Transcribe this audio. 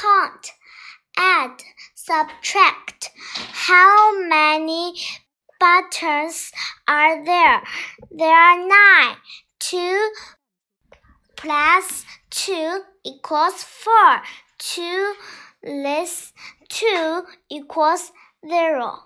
count, add, subtract. How many buttons are there? There are nine. Two plus two equals four. Two less two equals zero.